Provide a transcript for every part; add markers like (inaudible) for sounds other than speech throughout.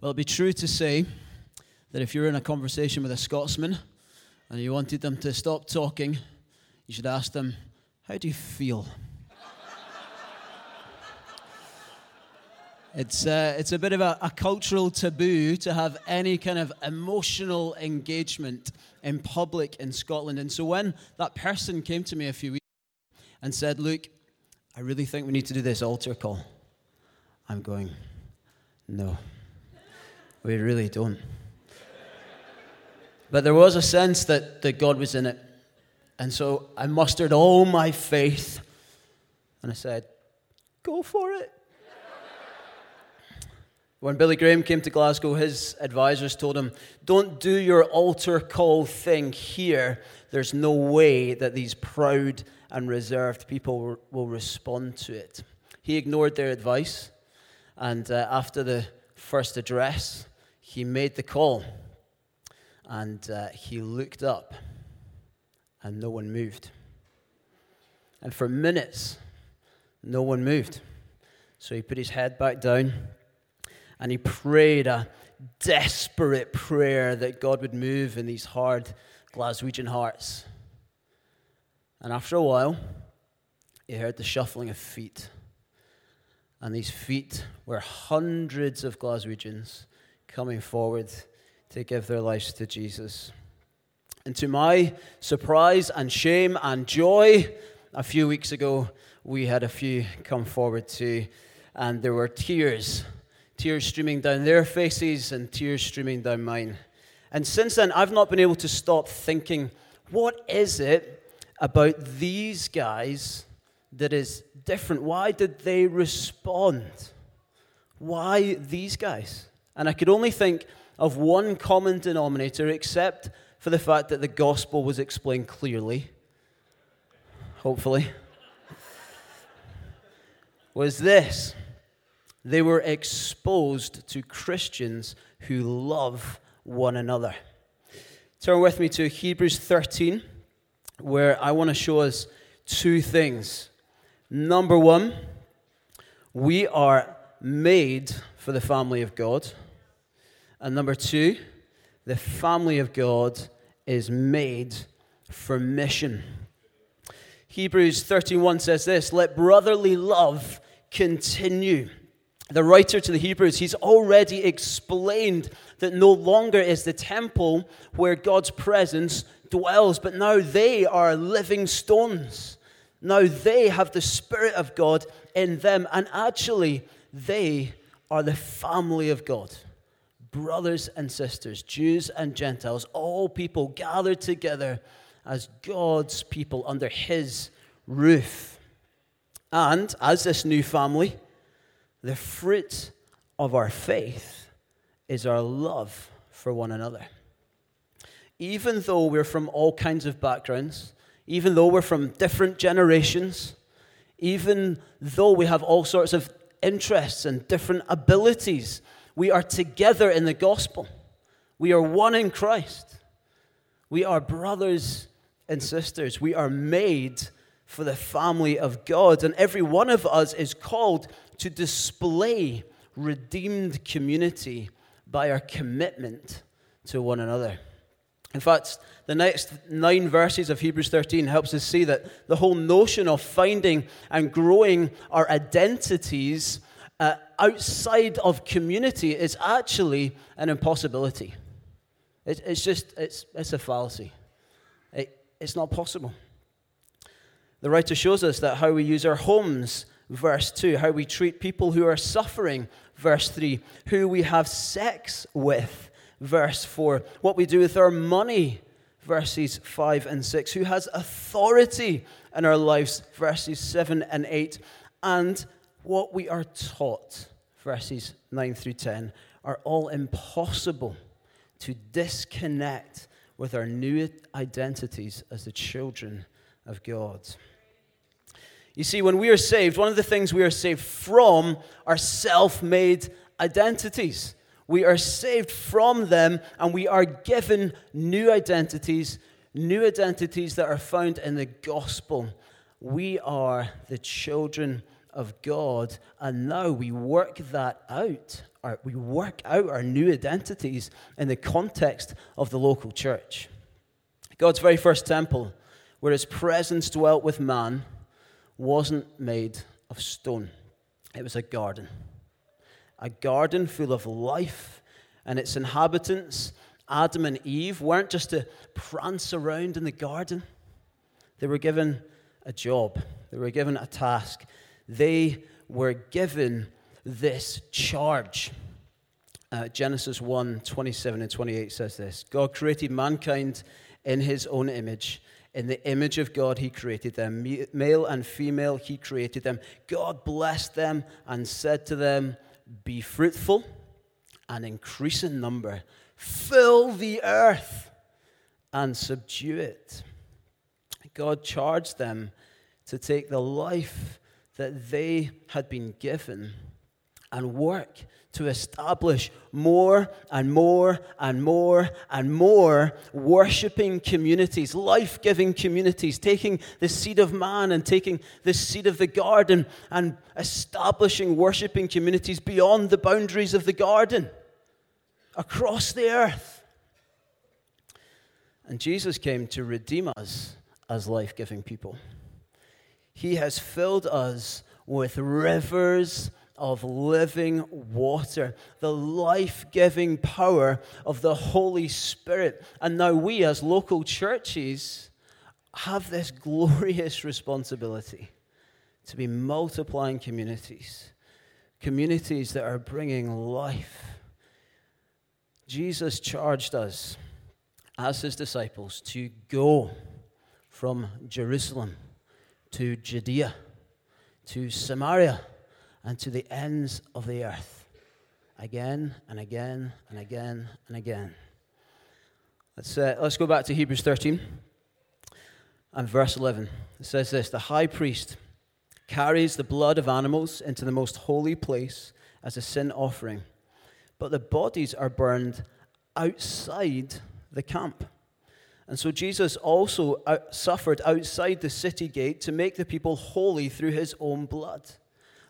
Well, it'd be true to say that if you're in a conversation with a Scotsman and you wanted them to stop talking, you should ask them, How do you feel? (laughs) It's, uh, it's a bit of a, a, cultural taboo to have any kind of emotional engagement in public in Scotland. And so when that person came to me a few weeks and said, Look, I really think we need to do this altar call, I'm going, No, we really don't. But there was a sense that, that God was in it. And so I mustered all my faith and I said, Go for it. When Billy Graham came to Glasgow, his advisors told him, Don't do your altar call thing here. There's no way that these proud and reserved people will respond to it. He ignored their advice, and uh, after the first address, he made the call. And uh, he looked up, and no one moved. And for minutes, no one moved. So he put his head back down and he prayed a desperate prayer that God would move in these hard Glaswegian hearts. And after a while, he heard the shuffling of feet. And these feet were hundreds of Glaswegians coming forward to give their lives to Jesus. And to my surprise and shame and joy, a few weeks ago, we had a few come forward too, and there were tears tears streaming down their faces and tears streaming down mine. And since then, I've not been able to stop thinking, what is it about these guys that is different? Why did they respond? Why these guys? And I could only think of one common denominator, except for the fact that the gospel was explained clearly, hopefully, was this they were exposed to Christians who love one another. Turn with me to Hebrews 13, where I want to show us two things. Number one, we are made for the family of God. And number two, the family of God is made for mission. Hebrews 13:1 says this, "Let brotherly love continue." the writer to the Hebrews, he's already explained that no longer is the temple where God's presence dwells, but now they are living stones. Now they have the Spirit of God in them, and actually, they are the family of God. Brothers and sisters, Jews and Gentiles, all people gathered together as God's people under His roof. And as this new family, the fruit of our faith is our love for one another. Even though we're from all kinds of backgrounds, even though we're from different generations, even though we have all sorts of interests and different abilities, we are together in the gospel. We are one in Christ. We are brothers and sisters. We are made for the family of God. And every one of us is called to display redeemed community by our commitment to one another. In fact, the next nine verses of Hebrews 13 helps us see that the whole notion of finding and growing our identities uh, outside of community is actually an impossibility. It, it's just, it's, it's a fallacy. It, it's not possible. The writer shows us that how we use our homes verse 2, how we treat people who are suffering, verse 3, who we have sex with, verse 4, what we do with our money, verses 5 and 6, who has authority in our lives, verses 7 and 8, and what we are taught, verses 9 through 10, are all impossible to disconnect with our new identities as the children of God. You see, when we are saved, one of the things we are saved from are self made identities. We are saved from them and we are given new identities, new identities that are found in the gospel. We are the children of God, and now we work that out. Our, we work out our new identities in the context of the local church. God's very first temple, where his presence dwelt with man, wasn't made of stone, it was a garden. A garden full of life, and its inhabitants, Adam and Eve, weren't just to prance around in the garden, they were given a job, they were given a task, they were given this charge. Uh, Genesis 1 27 and 28 says this God created mankind in his own image. In the image of God, he created them. Male and female, he created them. God blessed them and said to them, Be fruitful and increase in number, fill the earth and subdue it. God charged them to take the life that they had been given and work to establish more and more and more and more worshiping communities, life giving communities, taking the seed of man and taking the seed of the garden and establishing worshiping communities beyond the boundaries of the garden, across the earth. And Jesus came to redeem us as life giving people. He has filled us with rivers of living water, the life giving power of the Holy Spirit. And now we, as local churches, have this glorious responsibility to be multiplying communities, communities that are bringing life. Jesus charged us as his disciples to go from Jerusalem to Judea to Samaria and to the ends of the earth. Again and again and again and again. Let's, uh, let's go back to Hebrews 13 and verse 11. It says this The high priest carries the blood of animals into the most holy place as a sin offering, but the bodies are burned outside the camp. And so Jesus also out, suffered outside the city gate to make the people holy through his own blood.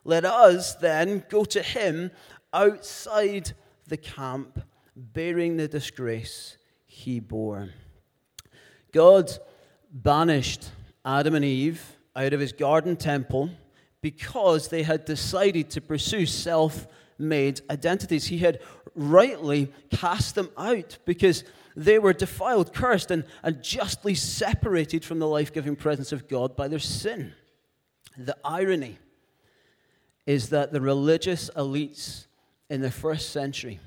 Let us then go to him outside the camp, bearing the disgrace he bore. God banished Adam and Eve out of his garden temple because they had decided to pursue self made identities. He had rightly cast them out because they were defiled, cursed, and, and justly separated from the life giving presence of God by their sin. The irony is that the religious elites in the first century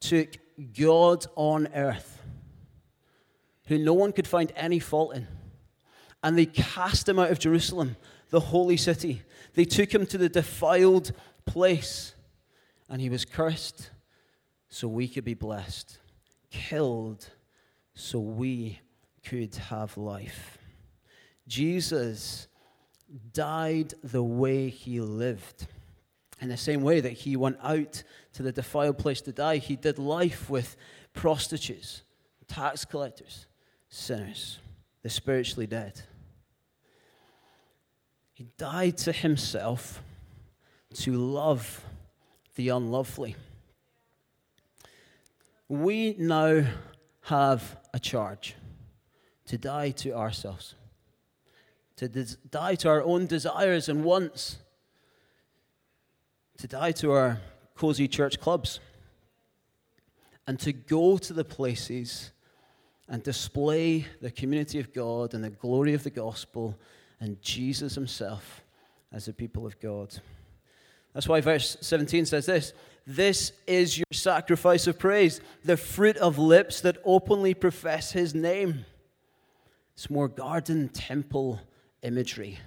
took God on earth, who no one could find any fault in, and they cast him out of Jerusalem, the holy city. They took him to the defiled place, and he was cursed so we could be blessed, killed so we could have life. Jesus died the way he lived. In the same way that he went out to the defiled place to die, he did life with prostitutes, tax collectors, sinners, the spiritually dead. He died to himself to love the unlovely. We now have a charge to die to ourselves to des- die to our own desires and wants, to die to our cozy church clubs, and to go to the places and display the community of God and the glory of the gospel and Jesus himself as the people of God. That's why verse 17 says this This is your sacrifice of praise, the fruit of lips that openly profess his name. It's more garden, temple, imagery.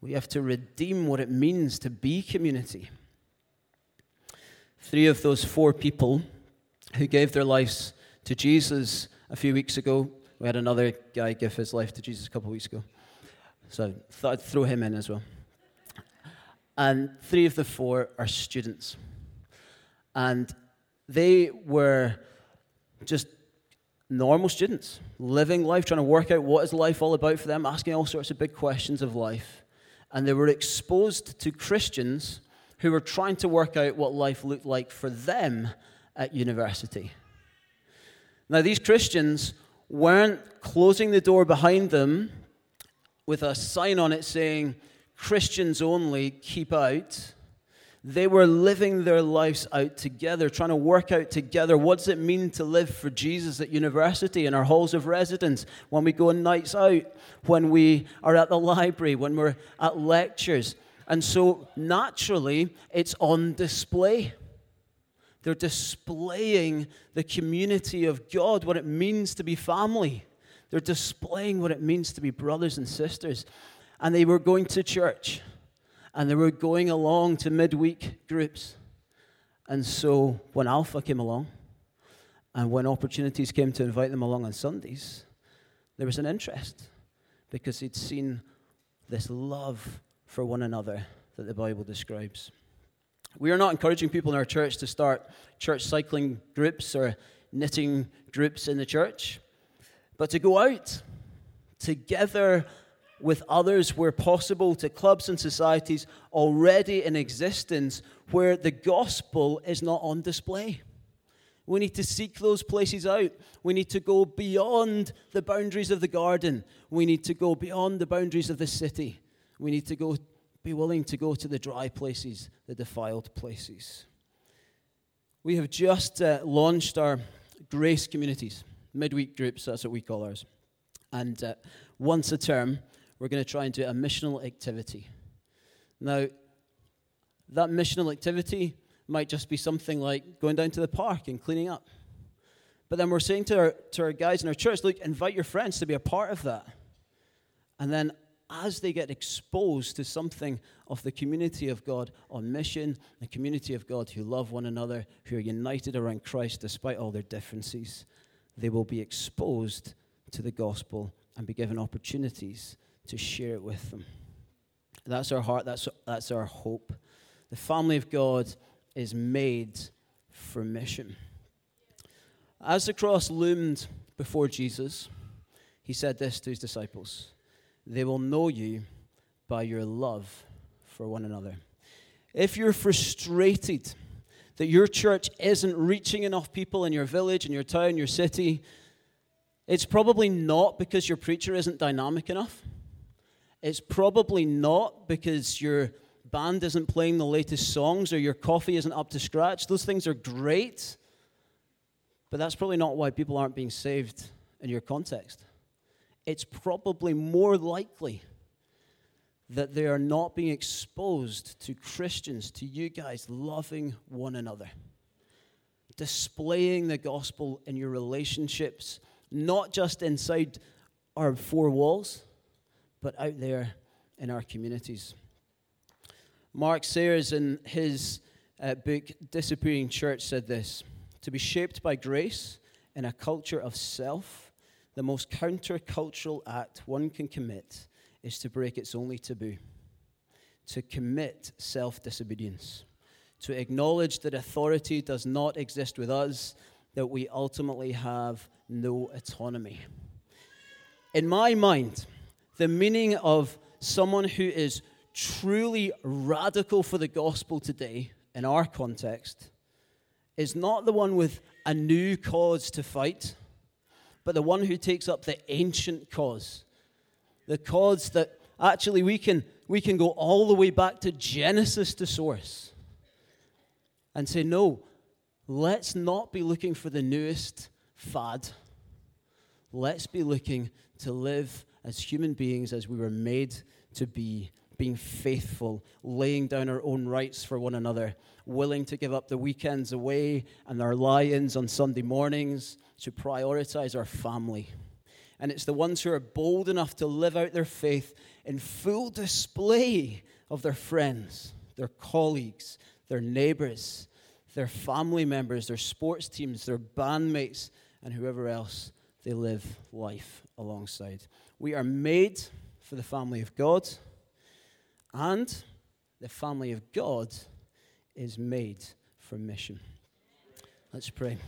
We have to redeem what it means to be community. Three of those four people who gave their lives to Jesus a few weeks ago, we had another guy give his life to Jesus a couple of weeks ago. So I thought I'd throw him in as well. And three of the four are students. And they were just normal students, living life, trying to work out what is life all about for them, asking all sorts of big questions of life. and they were exposed to Christians who were trying to work out what life looked like for them at university. Now, these Christians weren't closing the door behind them with a sign on it saying, Christians only, keep out. They were living their lives out together, trying to work out together what does it mean to live for Jesus at university, in our halls of residence, when we go on nights out, when we are at the library, when we're at lectures. And so naturally, it's on display. They're displaying the community of God, what it means to be family. They're displaying what it means to be brothers and sisters. And they were going to church and they were going along to midweek groups. And so when Alpha came along, and when opportunities came to invite them along on Sundays, there was an interest because he'd seen this love for one another that the Bible describes. We are not encouraging people in our church to start church cycling groups or knitting groups in the church, but to go out together with others where possible to clubs and societies already in existence where the gospel is not on display. We need to seek those places out. We need to go beyond the boundaries of the garden. We need to go beyond the boundaries of the city. We need to go be willing to go to the dry places, the defiled places. We have just uh, launched our grace communities, midweek groups, that's what we call ours. And uh, once a term, we're going to try and do a missional activity. Now, that missional activity might just be something like going down to the park and cleaning up. But then we're saying to our, to our guys in our church, look, invite your friends to be a part of that. And then as they get exposed to something of the community of God on mission, the community of God who love one another, who are united around Christ despite all their differences, they will be exposed to the gospel and be given opportunities to share it with them. That's our heart, that's, that's our hope. The family of God is made for mission. As the cross loomed before Jesus, he said this to his disciples They will know you by your love for one another. If you're frustrated that your church isn't reaching enough people in your village, in your town, your city, it's probably not because your preacher isn't dynamic enough. It's probably not because your band isn't playing the latest songs or your coffee isn't up to scratch. Those things are great, but that's probably not why people aren't being saved in your context. It's probably more likely that they are not being exposed to Christians, to you guys loving one another, displaying the gospel in your relationships, not just inside our four walls but out there in our communities. Mark Sayers, in his uh, book Disappearing Church, said this To be shaped by grace in a culture of self, the most countercultural act one can commit is to break its only taboo, to commit self disobedience, to acknowledge that authority does not exist with us, that we ultimately have no autonomy. In my mind, the meaning of someone who is truly radical for the gospel today, in our context, is not the one with a new cause to fight, but the one who takes up the ancient cause. The cause that actually we can, we can go all the way back to Genesis to source and say, no, let's not be looking for the newest fad. Let's be looking to live as human beings as we were made to be, being faithful, laying down our own rights for one another, willing to give up the weekends away and our lie ins on Sunday mornings to prioritize our family. And it's the ones who are bold enough to live out their faith in full display of their friends, their colleagues, their neighbors, their family members, their sports teams, their bandmates, and whoever else they live life alongside. We are made for the family of God, and the family of God is made for mission. Let's pray.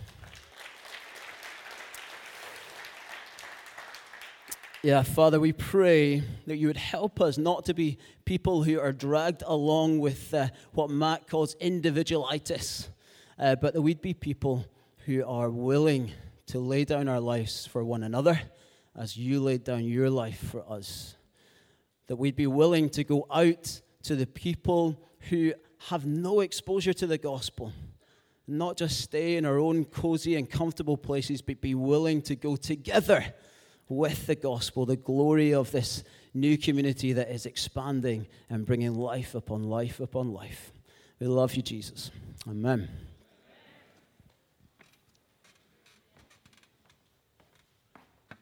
Yeah, Father, we pray that you would help us not to be people who are dragged along with uh, what Matt calls individualitis, uh, but that we'd be people who are willing to lay down our lives for one another as you laid down your life for us. That we'd be willing to go out to the people who have no exposure to the gospel, not just stay in our own cozy and comfortable places, but be willing to go together with the gospel, the glory of this new community that is expanding and bringing life upon life upon life. We love you, Jesus. Amen.